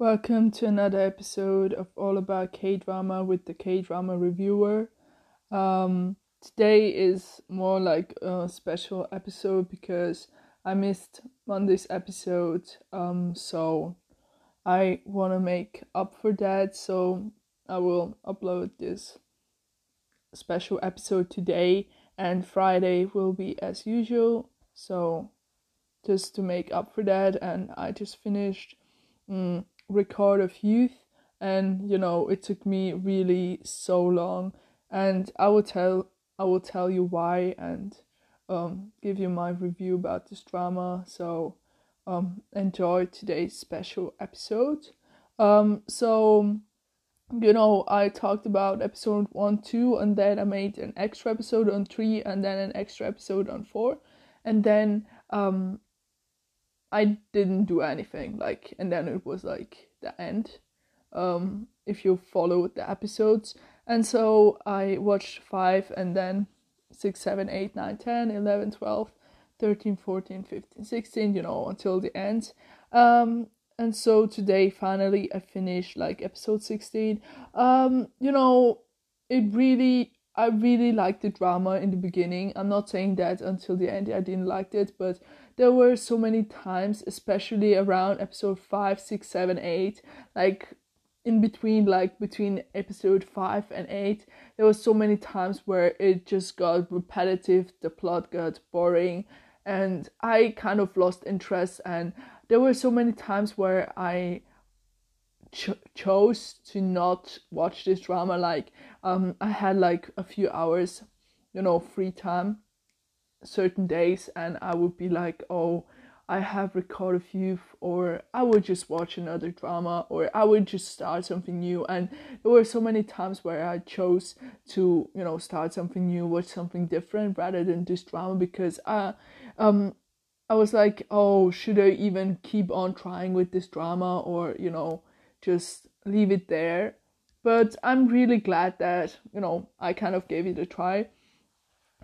Welcome to another episode of All About K Drama with the K Drama Reviewer. Um, today is more like a special episode because I missed Monday's episode, um, so I want to make up for that. So I will upload this special episode today, and Friday will be as usual. So just to make up for that, and I just finished. Mm, record of youth and you know it took me really so long. And i will tell i will tell you why and um, give you my review about this drama. So um, enjoy today's special episode. Um, so you know i talked about episode one two and then i made an extra episode on three and then an extra episode on four. And then um I didn't do anything like and then it was like the end um if you followed the episodes. And so I watched 5 and then 6 7 8 9 10 11 12 13 14 15 16 you know until the end. Um and so today finally I finished like episode 16 um you know it really I really liked the drama in the beginning. I'm not saying that until the end I didn't like it, but there were so many times, especially around episode 5, 6, 7, 8, like in between like between episode 5 and 8 there were so many times where it just got repetitive the plot got boring and i kind of lost interest and there were so many times where i ch- chose to not watch this drama like um i had like a few hours you know free time certain days and i would be like oh i have Record of Youth or i would just watch another drama or i would just start something new. And there were so many times where i chose to you know start something new watch something different rather than this drama because i um i was like oh should i even keep on trying with this drama? or you know just leave it there. But I'm really glad that, you know, I kind of gave it a try.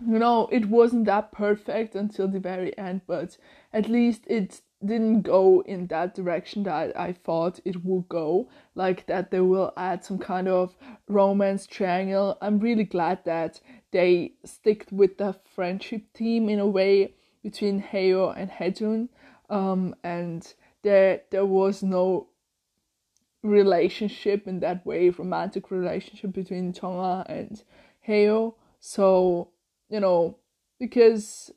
You know, it wasn't that perfect until the very end, but at least it didn't go in that direction that I thought it would go, like that they will add some kind of romance triangle. I'm really glad that they stick with the friendship theme in a way between Haeyo and Haejun, um, and there there was no relationship in that way, romantic relationship between Tonga and Haeyo. So, you know, because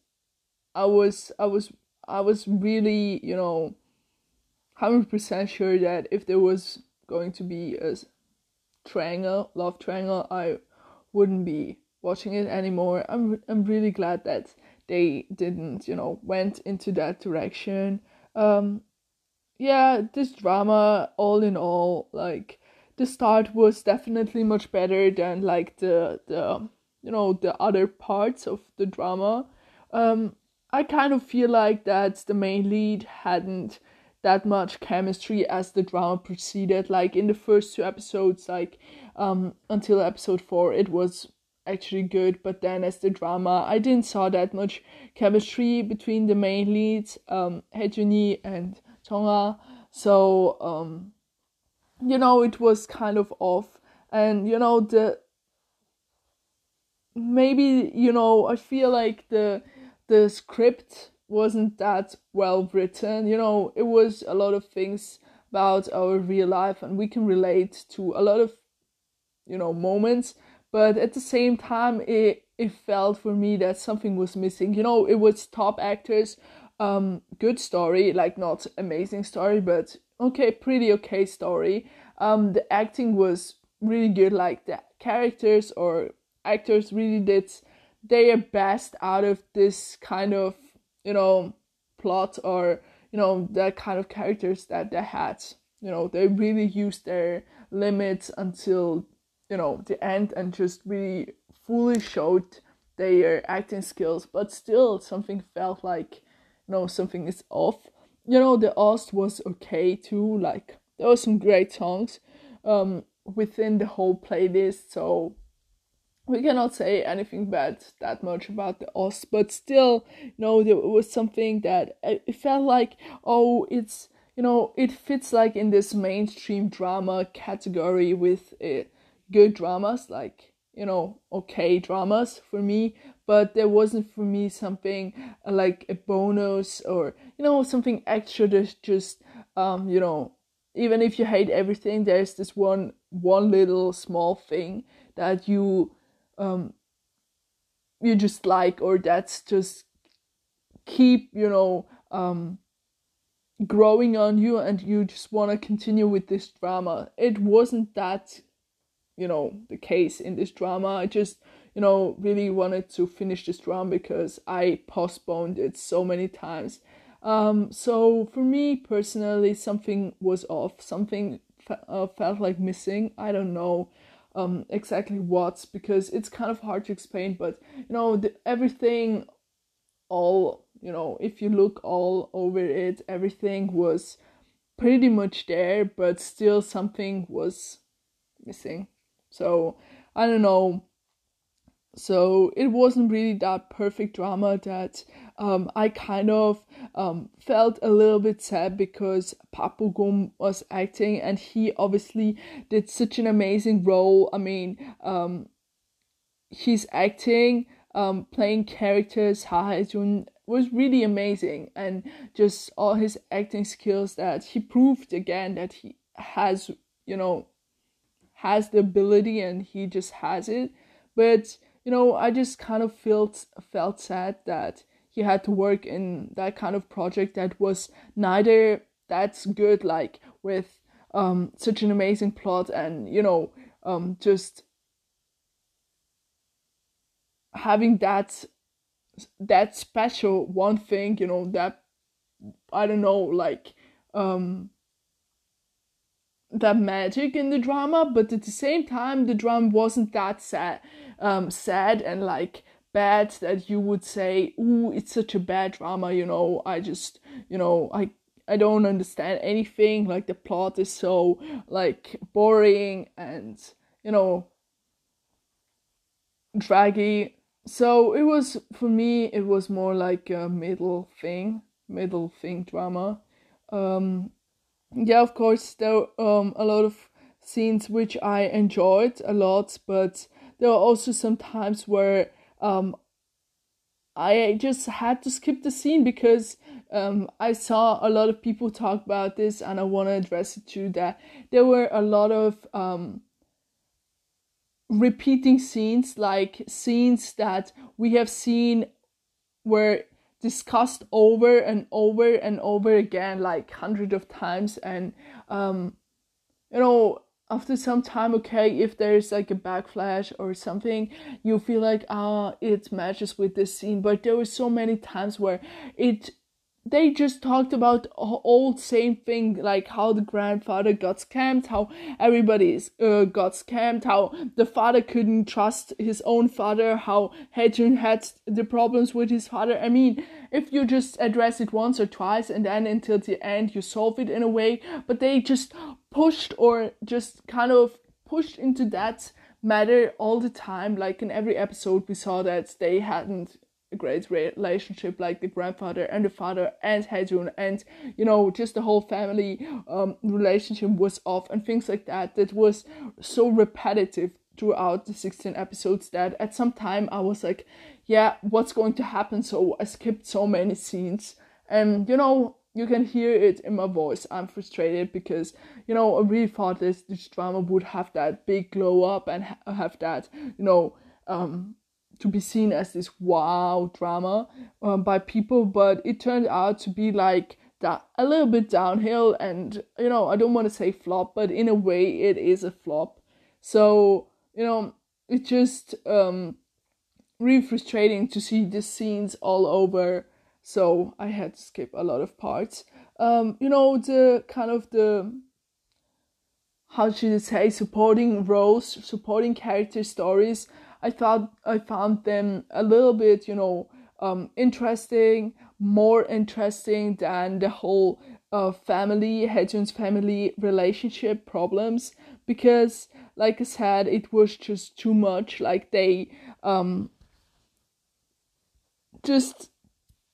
I was I was I was really, you know, hundred percent sure that if there was going to be a triangle, love triangle, I wouldn't be watching it anymore. I'm I'm really glad that they didn't, you know, went into that direction. Um yeah, this drama, all in all, like the start was definitely much better than like the the you know the other parts of the drama. Um, I kind of feel like that the main lead hadn't that much chemistry as the drama proceeded. Like in the first two episodes, like um until episode four, it was actually good, but then as the drama, I didn't saw that much chemistry between the main leads, um, Haejunhee and Tonga. So um, you know, it was kind of off, and you know the maybe you know I feel like the the script wasn't that well written. You know, it was a lot of things about our real life, and we can relate to a lot of you know moments. But at the same time, it it felt for me that something was missing. You know, it was top actors um good story like not amazing story but okay pretty okay story. Um the acting was really good like the characters or actors really did their best out of this kind of you know plot or you know that kind of characters that they had. You know they really used their limits until you know the end and just really fully showed their acting skills but still something felt like know something is off. You know, the Ost was okay too. Like there were some great songs um, within the whole playlist, so we cannot say anything bad that much about the Ost. But still, you know, there was something that it felt like oh, it's you know it fits like in this mainstream drama category with uh, good dramas like you know okay dramas for me but there wasn't for me something uh, like a bonus or you know something extra that just um you know even if you hate everything there's this one one little small thing that you um you just like or that's just keep you know um growing on you and you just want to continue with this drama. It wasn't that you know the case in this drama. I just you know really wanted to finish this drama because i postponed it so many times. Um so for me personally something was off. Something fe- uh, felt like missing. I don't know um exactly what because it's kind of hard to explain but you know the, everything all you know if you look all over it everything was pretty much there but still something was missing so i don't know so it wasn't really that perfect drama that um, I kind of um, felt a little bit sad because Park Bo Gum was acting and he obviously did such an amazing role. I mean, um, he's acting, um, playing characters, Ha Hae-jun was really amazing and just all his acting skills that he proved again that he has, you know, has the ability and he just has it. But you know, I just kind of felt felt sad that he had to work in that kind of project that was neither that's good like with um such an amazing plot and you know um just having that that special one thing you know that i don't know like um that magic in the drama but at the same time the drama wasn't that sad um sad and like bad that you would say ooh it's such a bad drama you know i just you know i i don't understand anything like the plot is so like boring and you know draggy. So it was for me it was more like a middle thing middle thing drama. Um yeah of course there um a lot of scenes which i enjoyed a lot but there were also some times where um i just had to skip the scene because um i saw a lot of people talk about this and i want to address it too that there were a lot of um repeating scenes like scenes that we have seen were discussed over and over and over again like hundreds of times. And um you know after some time okay if there's like a backflash or something you feel like ah it matches with this scene. But there were so many times where it they just talked about old same thing like how the grandfather got scammed how everybody uh, got scammed how the father couldn't trust his own father how Hae-jun had the problems with his father. I mean if you just address it once or twice and then until the end you solve it in a way. But they just pushed or just kind of pushed into that matter all the time. Like in every episode we saw that they hadn't a great relationship like the grandfather and the father and Hae-jun. And you know just the whole family um, relationship was off and things like that that was so repetitive throughout the 16 episodes that at some time I was like yeah what's going to happen? So I skipped so many scenes. And you know you can hear it in my voice. I'm frustrated because you know I really thought this this drama would have that big glow up and ha- have that you know um to be seen as this wow drama um, by people, but it turned out to be like that a little bit downhill. And you know, I don't want to say flop, but in a way, it is a flop. So you know, it's just um, really frustrating to see the scenes all over. So I had to skip a lot of parts. Um, you know, the kind of the how should I say supporting roles, supporting character stories I thought I found them a little bit, you know, um, interesting, more interesting than the whole uh, family, Hae-jun's family relationship problems because, like I said, it was just too much. Like they um, just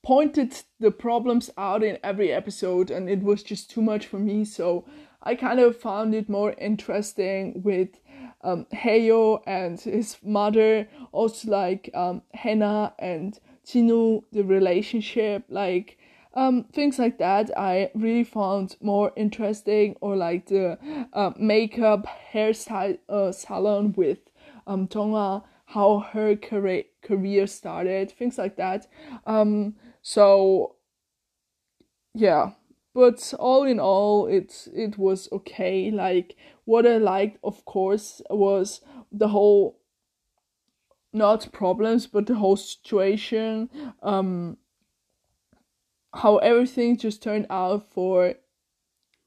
pointed the problems out in every episode and it was just too much for me so i kind of found it more interesting with um, Haeyo and his mother also like um, Hena and Jinwoo the relationship like um, things like that. I really found more interesting or like the uh, makeup hairstyle uh, salon with um, Tonga how her career career started things like that. Um, so yeah. But all in all it it was okay. Like what i liked of course was the whole not problems but the whole situation um how everything just turned out for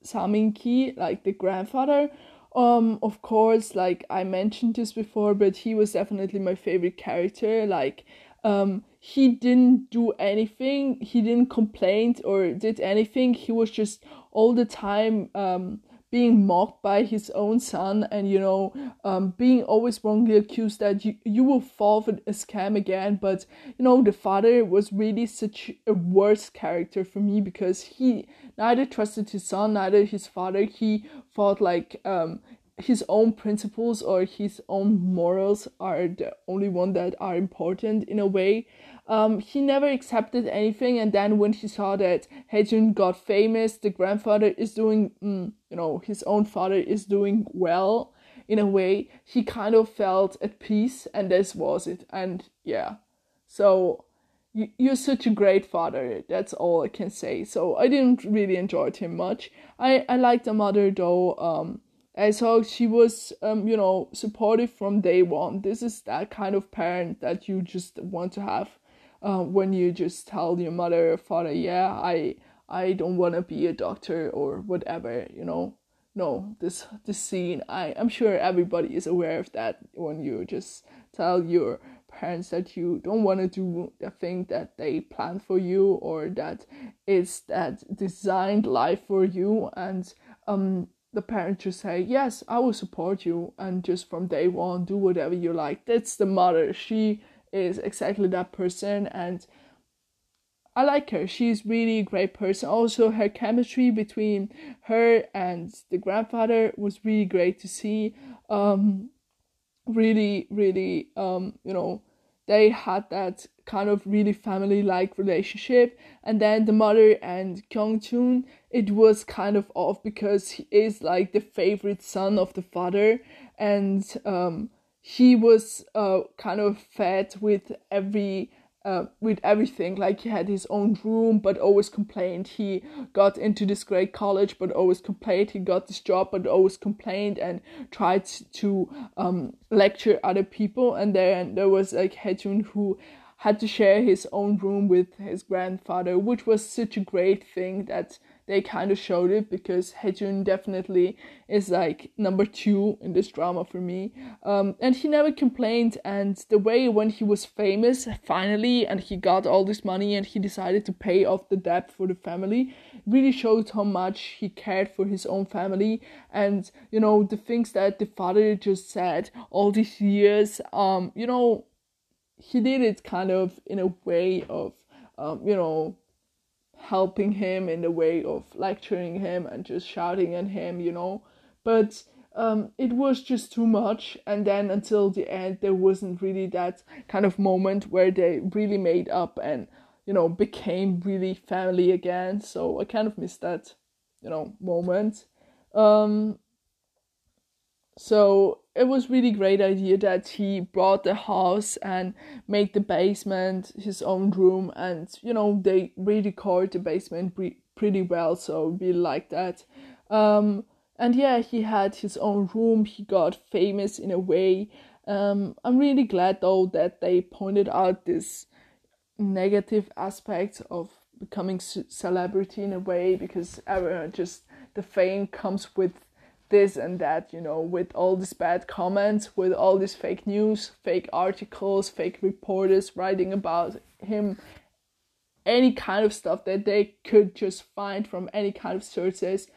Saminki, like the grandfather. Um, of course, like I mentioned this before, but he was definitely my favorite character. Like, um, he didn't do anything he didn't complain or did anything he was just all the time um, being mocked by his own son and you know um, being always wrongly accused that you, you will fall for a scam again. But you know the father was really such a worse character for me because he neither trusted his son neither his father. He thought like um, his own principles or his own morals are the only one that are important in a way um, he never accepted anything, and then when he saw that Haejun got famous, the grandfather is doing, mm, you know, his own father is doing well in a way, he kind of felt at peace, and this was it. And yeah, so you, you're such a great father. That's all I can say. So I didn't really enjoy him much. I I liked the mother though. Um, I saw she was, um, you know, supportive from day one. This is that kind of parent that you just want to have uh, when you just tell your mother or father, yeah, I I don't want to be a doctor or whatever, you know. No, this this scene, I I'm sure everybody is aware of that when you just tell your parents that you don't want to do the thing that they plan for you or that it's that designed life for you and um the parent just say yes i will support you and just from day one do whatever you like that's the mother she is exactly that person and I like her. She's really a great person. Also, her chemistry between her and the grandfather was really great to see. Um, really, really, um, you know, they had that kind of really family-like relationship. And then the mother and Kyung Chun, it was kind of off because he is like the favorite son of the father, and um, he was uh, kind of fed with every uh, with everything. Like he had his own room but always complained. He got into this great college but always complained. He got this job but always complained and tried to um, lecture other people. And then there was like Haejun who had to share his own room with his grandfather which was such a great thing that they kind of showed it because Haejun definitely is like number two in this drama for me. Um, and he never complained. And the way when he was famous finally and he got all this money and he decided to pay off the debt for the family really showed how much he cared for his own family. And you know the things that the father just said all these years. Um, you know, he did it kind of in a way of um, you know helping him in the way of lecturing him and just shouting at him, you know. But um, it was just too much. And then until the end, there wasn't really that kind of moment where they really made up and, you know, became really family again. So I kind of missed that, you know, moment. Um, so it was really great idea that he brought the house and made the basement his own room and you know they redecorated the basement pre- pretty well so we like that. Um, and yeah he had his own room. He got famous in a way. Um, i'm really glad though that they pointed out this negative aspect of becoming celebrity in a way because ever just the fame comes with this and that, you know, with all these bad comments, with all these fake news, fake articles, fake reporters writing about him, any kind of stuff that they could just find from any kind of sources.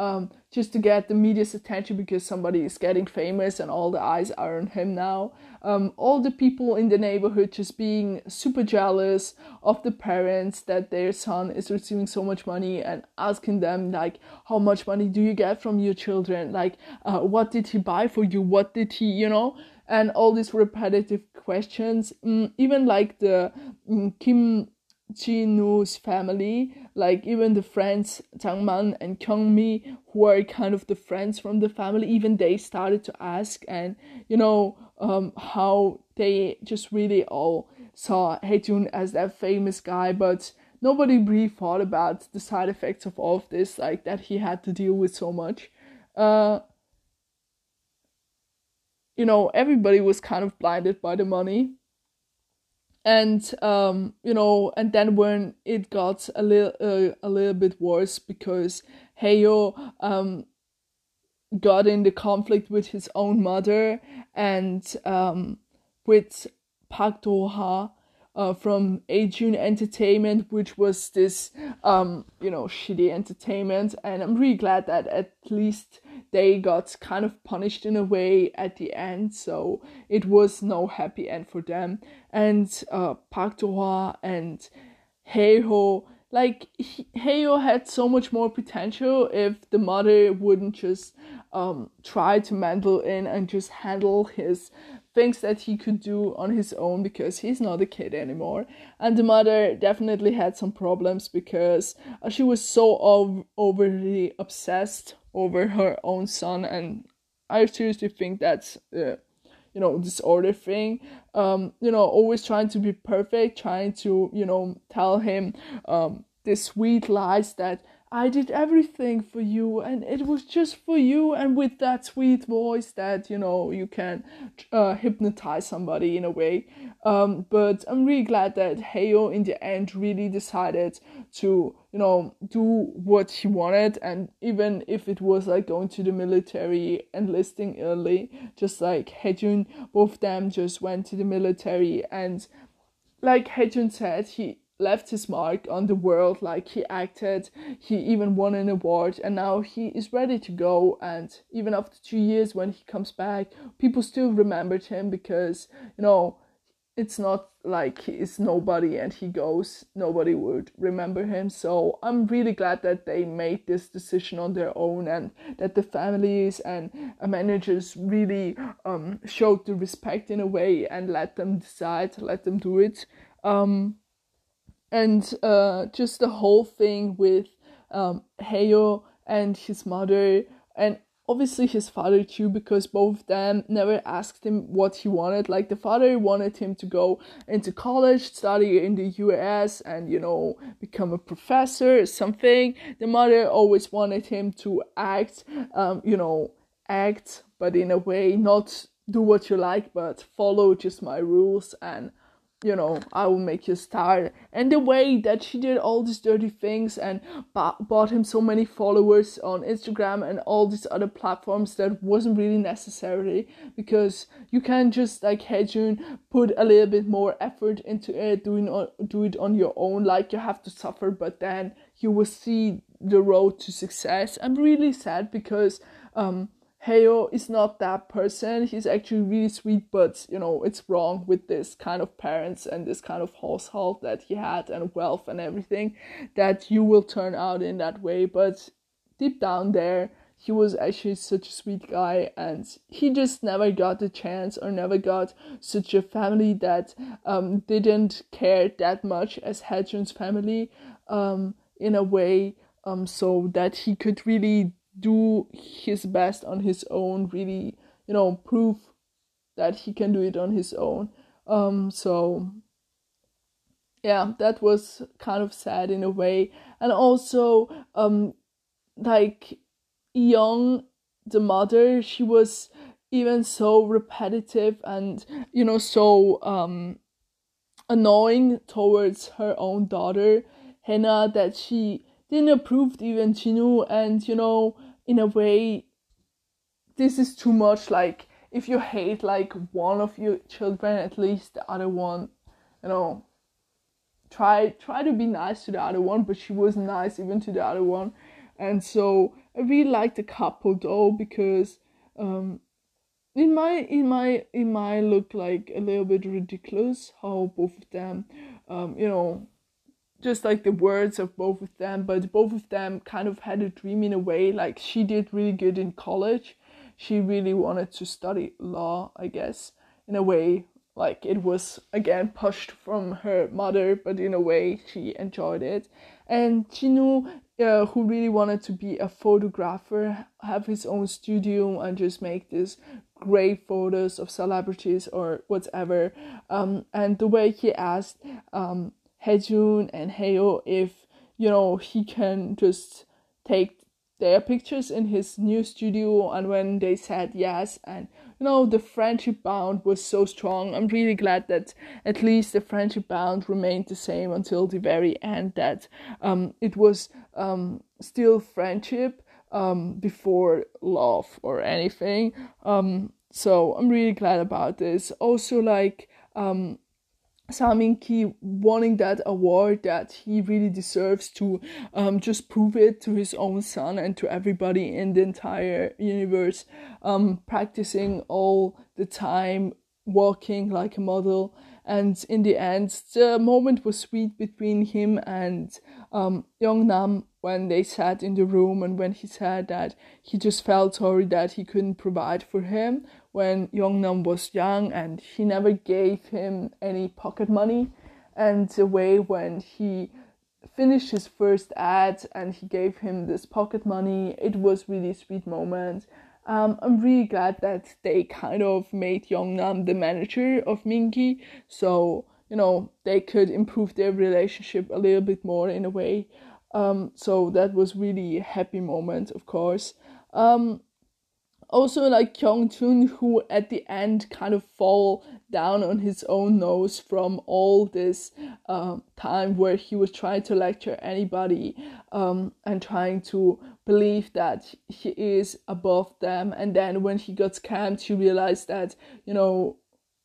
um, just to get the media's attention because somebody is getting famous and all the eyes are on him now. Um, all the people in the neighborhood just being super jealous of the parents that their son is receiving so much money and asking them like, how much money do you get from your children? Like, uh, what did he buy for you? What did he, you know? And all these repetitive questions. Mm, even like the mm, Kim Ji-nu's family, like even the friends Chang Man and Kyung Mi, who are kind of the friends from the family, even they started to ask, and you know um, how they just really all saw Haejun as that famous guy, but nobody really thought about the side effects of all of this, like that he had to deal with so much. Uh, you know, everybody was kind of blinded by the money and um, you know, and then when it got a little uh, a little bit worse because Haeyo um, got in the conflict with his own mother and um, with Park Do-ha uh, from Ajun Entertainment, which was this um, you know shitty entertainment, and I'm really glad that at least they got kind of punished in a way at the end, so it was no happy end for them. And uh, Park Do-ha and Haeyo, like Haeyo had so much more potential if the mother wouldn't just um, try to meddle in and just handle his things that he could do on his own because he's not a kid anymore. And the mother definitely had some problems because uh, she was so ov- overly obsessed over her own son, and I seriously think that's. Uh, you know disorder thing um you know always trying to be perfect trying to you know tell him um the sweet lies that I did everything for you and it was just for you and with that sweet voice that you know you can uh, hypnotize somebody in a way. Um, but I'm really glad that Haeyo in the end really decided to you know do what he wanted. And even if it was like going to the military enlisting early just like Haejun both of them just went to the military. And like Haejun said he left his mark on the world like he acted he even won an award and now he is ready to go and even after two years when he comes back people still remembered him because you know it's not like he is nobody and he goes nobody would remember him. So i'm really glad that they made this decision on their own and that the families and managers really um, showed the respect in a way and let them decide let them do it. Um, and uh, just the whole thing with um, Haeyo and his mother, and obviously his father too, because both of them never asked him what he wanted. Like the father wanted him to go into college, study in the US, and you know become a professor or something. The mother always wanted him to act, um, you know, act, but in a way not do what you like, but follow just my rules and you know, I will make you star. And the way that she did all these dirty things and bought him so many followers on Instagram and all these other platforms that wasn't really necessary because you can just like Haejun put a little bit more effort into it, doing on, do it on your own. Like you have to suffer, but then you will see the road to success. I'm really sad because um Haeyo is not that person. He's actually really sweet, but you know, it's wrong with this kind of parents and this kind of household that he had and wealth and everything that you will turn out in that way. But deep down there, he was actually such a sweet guy and he just never got the chance or never got such a family that um, didn't care that much as Haejun's family um, in a way um, so that he could really do his best on his own, really, you know, prove that he can do it on his own. Um, so yeah, that was kind of sad in a way, and also um, like young the mother, she was even so repetitive and you know so um annoying towards her own daughter Hannah that she didn't approve even Ji-nu and you know in a way this is too much like if you hate like one of your children at least the other one you know. Try try to be nice to the other one but she was nice even to the other one. And so I really like the couple though because um, it might it might it might look like a little bit ridiculous how both of them um, you know just like the words of both of them but both of them kind of had a dream in a way like she did really good in college. She really wanted to study law i guess in a way like it was again pushed from her mother but in a way she enjoyed it. And Jinwoo uh, who really wanted to be a photographer have his own studio and just make this great photos of celebrities or whatever. Um, and the way he asked um, Haejun and Haeyo if you know he can just take their pictures in his new studio and when they said yes and you know the friendship bond was so strong. I'm really glad that at least the friendship bond remained the same until the very end that um, it was um, still friendship um, before love or anything. Um, so i'm really glad about this. Also like um, Saminki wanting that award that he really deserves to um, just prove it to his own son and to everybody in the entire universe, um, practicing all the time, walking like a model. And in the end, the moment was sweet between him and um, Young Nam when they sat in the room and when he said that he just felt sorry that he couldn't provide for him when Nam was young and he never gave him any pocket money. And the way when he finished his first ad and he gave him this pocket money, it was really sweet moment. Um, I'm really glad that they kind of made Nam the manager of Mingi, so you know they could improve their relationship a little bit more in a way. Um, so that was really a happy moment, of course. Um, also like Kyung Chun, who at the end kind of fall down on his own nose from all this uh, time where he was trying to lecture anybody um, and trying to believe that he is above them. And then when he got scammed, he realized that you know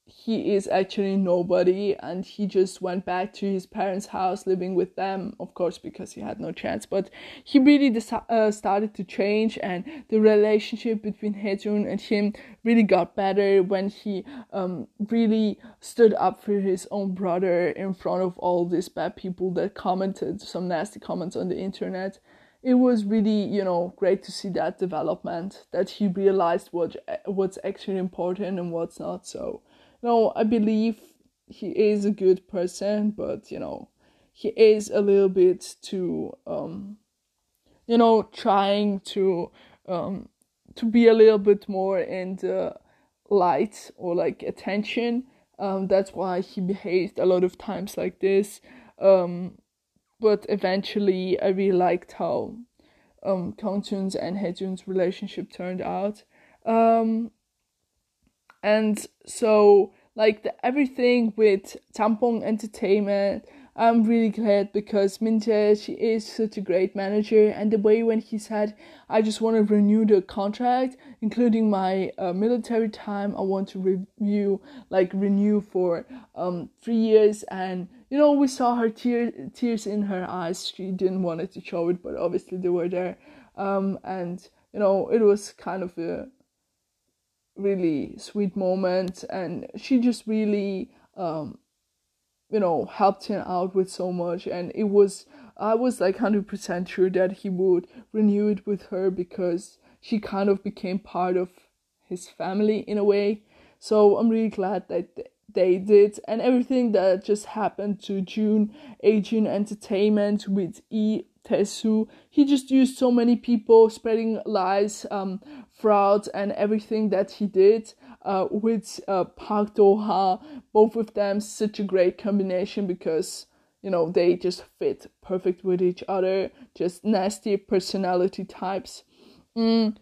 he is actually nobody and he just went back to his parents' house living with them, of course, because he had no chance. But he really uh, started to change, and the relationship between Haejun and him really got better when he um, really stood up for his own brother in front of all these bad people that commented some nasty comments on the internet. It was really, you know, great to see that development that he realized what what's actually important and what's not. So no, I believe he is a good person, but you know, he is a little bit too, um, you know, trying to, um, to be a little bit more in the light or like attention. Um, that's why he behaved a lot of times like this. Um, but eventually, I really liked how um, Kongchun's and Haejun's relationship turned out. Um, and so like the, everything with Tampon Entertainment. I'm really glad because Minjae, she is such a great manager, and the way when he said, "I just want to renew the contract, including my uh, military time. I want to review, like renew for um three years." And you know, we saw her tears tears in her eyes. She didn't want it to show it, but obviously they were there. Um, and you know, it was kind of a really sweet moment and she just really um you know helped him out with so much. And it was i was like 100% sure that he would renew it with her because she kind of became part of his family in a way. So i'm really glad that they did. And everything that just happened to june asian entertainment with e Tesu. He just used so many people spreading lies, um, fraud, and everything that he did. Uh, with uh, Park Do-ha, both of them such a great combination because you know they just fit perfect with each other. Just nasty personality types. Mm.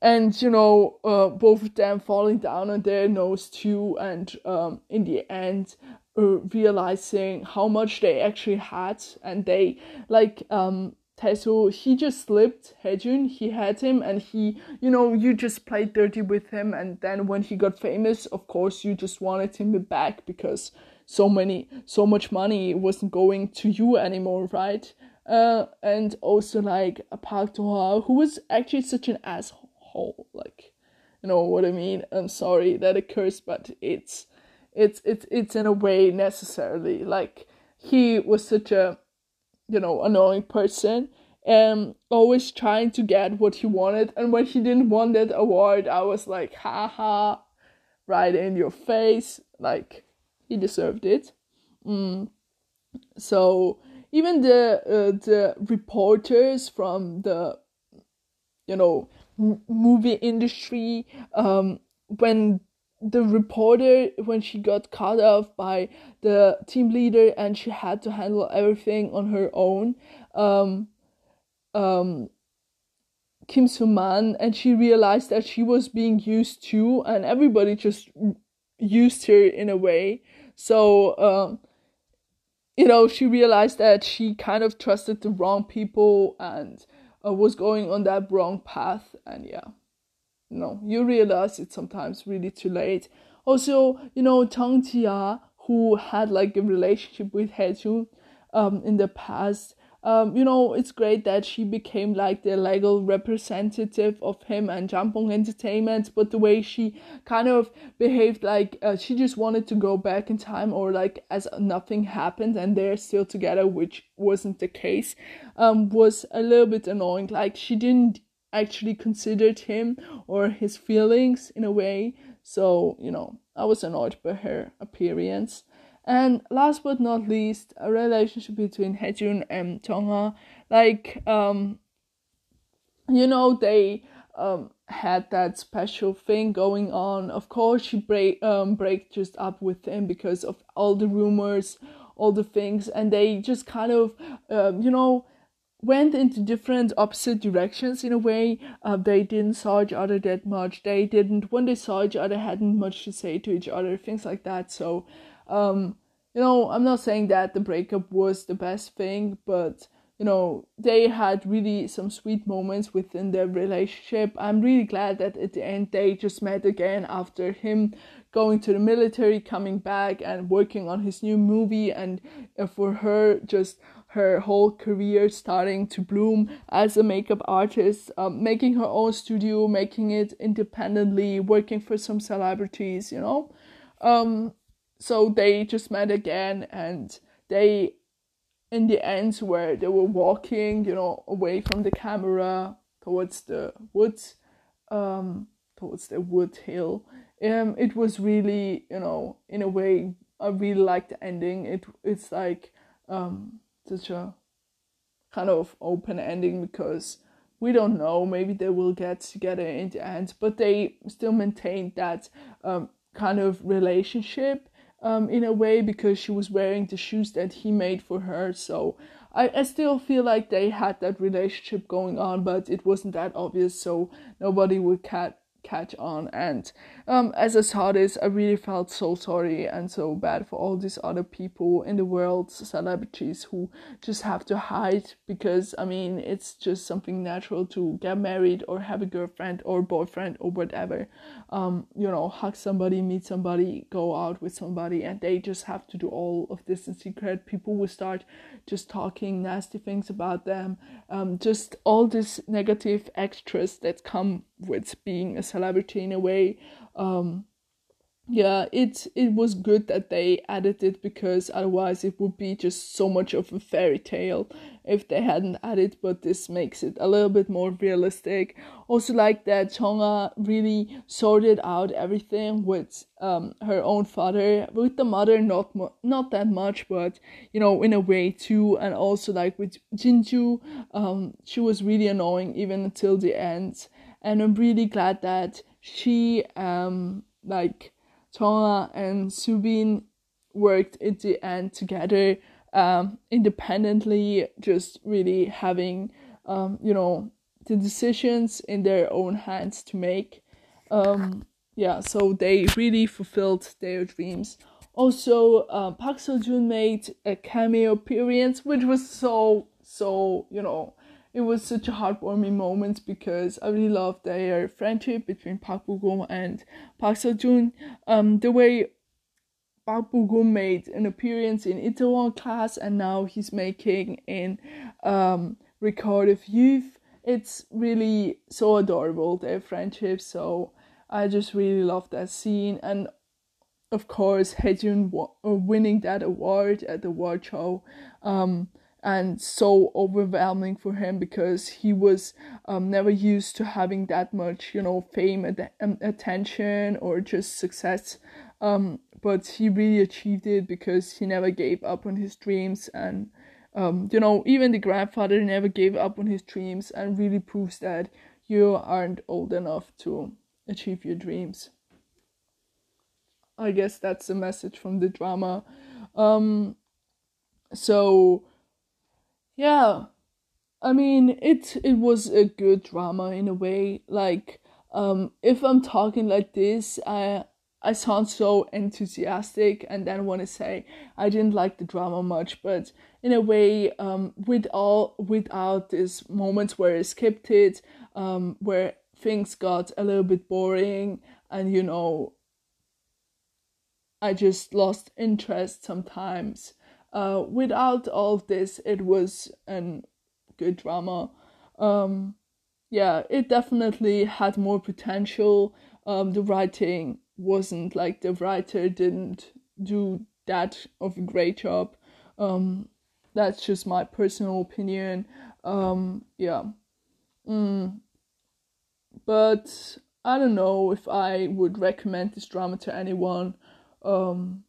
And you know, uh, both of them falling down on their nose too, and um, in the end, uh, realizing how much they actually had and they like um Taesu, he just slipped Haejun, he had him and he, you know, you just played dirty with him and then when he got famous, of course you just wanted him back because so many so much money wasn't going to you anymore, right? uh, and also like Park Do who was actually such an asshole. Like, you know what I mean? I'm sorry that occurs, but it's it's it's it's in a way necessarily like he was such a you know annoying person and always trying to get what he wanted. And when he didn't want that award i was like haha right in your face. Like he deserved it. Mm. so even the uh, the reporters from the you know m- movie industry um when the reporter when she got cut off by the team leader and she had to handle everything on her own um um Kim Soo-man and she realized that she was being used too and everybody just used her in a way. So um you know she realized that she kind of trusted the wrong people and uh, was going on that wrong path and yeah no, you realize it's sometimes really too late. Also, you know, Tang Jia, who had like a relationship with Haejun um, in the past, um, you know, it's great that she became like the legal representative of him and Jangpong Entertainment, but the way she kind of behaved, like uh, she just wanted to go back in time or like as nothing happened and they're still together, which wasn't the case, um, was a little bit annoying. Like she didn't actually considered him or his feelings in a way. So, you know, I was annoyed by her appearance. And last but not least, a relationship between Haejun and Tonga. Like, um, you know, they um had that special thing going on. Of course, she break um break just up with him because of all the rumors, all the things, and they just kind of, um, you know, went into different opposite directions in a way. Uh, they didn't saw each other that much. They didn't when they saw each other hadn't much to say to each other. Things like that. So, um, you know, I'm not saying that the breakup was the best thing, but you know, they had really some sweet moments within their relationship. I'm really glad that at the end they just met again after him going to the military, coming back and working on his new movie, and uh, for her just her whole career starting to bloom as a makeup artist, um, making her own studio, making it independently, working for some celebrities, you know. Um, so they just met again and they, in the end, where they were walking, you know, away from the camera towards the woods, um, towards the wood hill. Um, it was really, you know, in a way, I really liked the ending. It it's like um such a kind of open ending because we don't know. Maybe they will get together in the end, but they still maintain that um, kind of relationship um, in a way because she was wearing the shoes that he made for her. So I, I still feel like they had that relationship going on, but it wasn't that obvious, so nobody would cat catch on. And um, as a saw this, I really felt so sorry and so bad for all these other people in the world, celebrities who just have to hide because I mean, it's just something natural to get married or have a girlfriend or boyfriend or whatever. Um, you know, hug somebody, meet somebody, go out with somebody, and they just have to do all of this in secret. People will start just talking nasty things about them, um, just all these negative extras that come with being a celebrity in a way. Um yeah it it was good that they added it because otherwise it would be just so much of a fairy tale if they hadn't added but this makes it a little bit more realistic. Also like that chonga really sorted out everything with um her own father with the mother not not that much but you know in a way too and also like with jinju um she was really annoying even until the end and i'm really glad that she um like Tonga and Subin worked at the end together um, independently, just really having um, you know the decisions in their own hands to make. Um, yeah, so they really fulfilled their dreams. Also, uh, Park Seo Joon made a cameo appearance, which was so so you know it was such a heartwarming moment because I really loved their friendship between Park Bo Gum and Park Seo Joon. Um, the way Park Bo-gum made an appearance in Itaewon class and now he's making in um, Record of Youth. It's really so adorable, their friendship, so I just really love that scene. And of course, Haejun uh, winning that award at the award show. Um, and so overwhelming for him because he was um, never used to having that much, you know, fame, and um, attention, or just success. Um, but he really achieved it because he never gave up on his dreams, and um, you know, even the grandfather never gave up on his dreams, and really proves that you aren't old enough to achieve your dreams. I guess that's the message from the drama. Um, so yeah. I mean it it was a good drama in a way like um if i'm talking like this i i sound so enthusiastic and then want to say i didn't like the drama much but in a way um with all without these moments where i skipped it um where things got a little bit boring and you know i just lost interest sometimes uh, without all this, it was a good drama. Um, yeah, it definitely had more potential. Um, the writing wasn't like the writer didn't do that of a great job. Um, that's just my personal opinion. Um, yeah. Mm. But I don't know if I would recommend this drama to anyone. Um,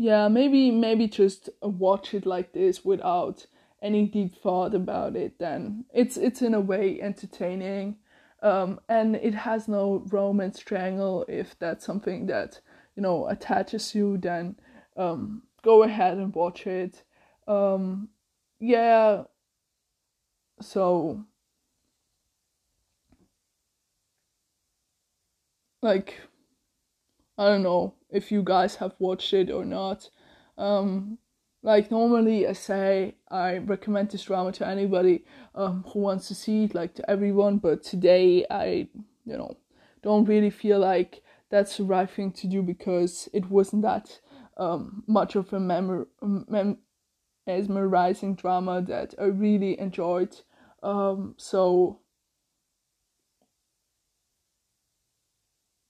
yeah maybe maybe just watch it like this without any deep thought about it then. It's it's in a way entertaining um, and it has no romance triangle. If that's something that you know attaches you then um, go ahead and watch it. Um, yeah. So like i don't know if you guys have watched it or not. Um, like normally I say I recommend this drama to anybody um, who wants to see it, like to everyone. But today I, you know, don't really feel like that's the right thing to do because it wasn't that um, much of a mem- mesmerizing drama that I really enjoyed. Um, so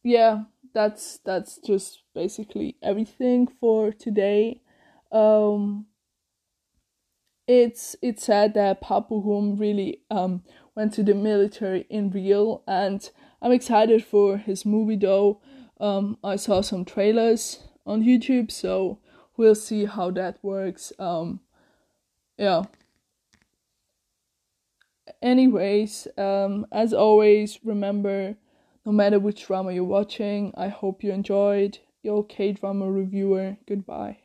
yeah, that's that's just basically everything for today. Um, it's it's sad that Park Bo-gum really um went to the military in real, and I'm excited for his movie though. Um, I saw some trailers on YouTube, so we'll see how that works. Um, yeah. Anyways, um, as always, remember no matter which drama you're watching, I hope you enjoyed. Your K drama reviewer. Goodbye.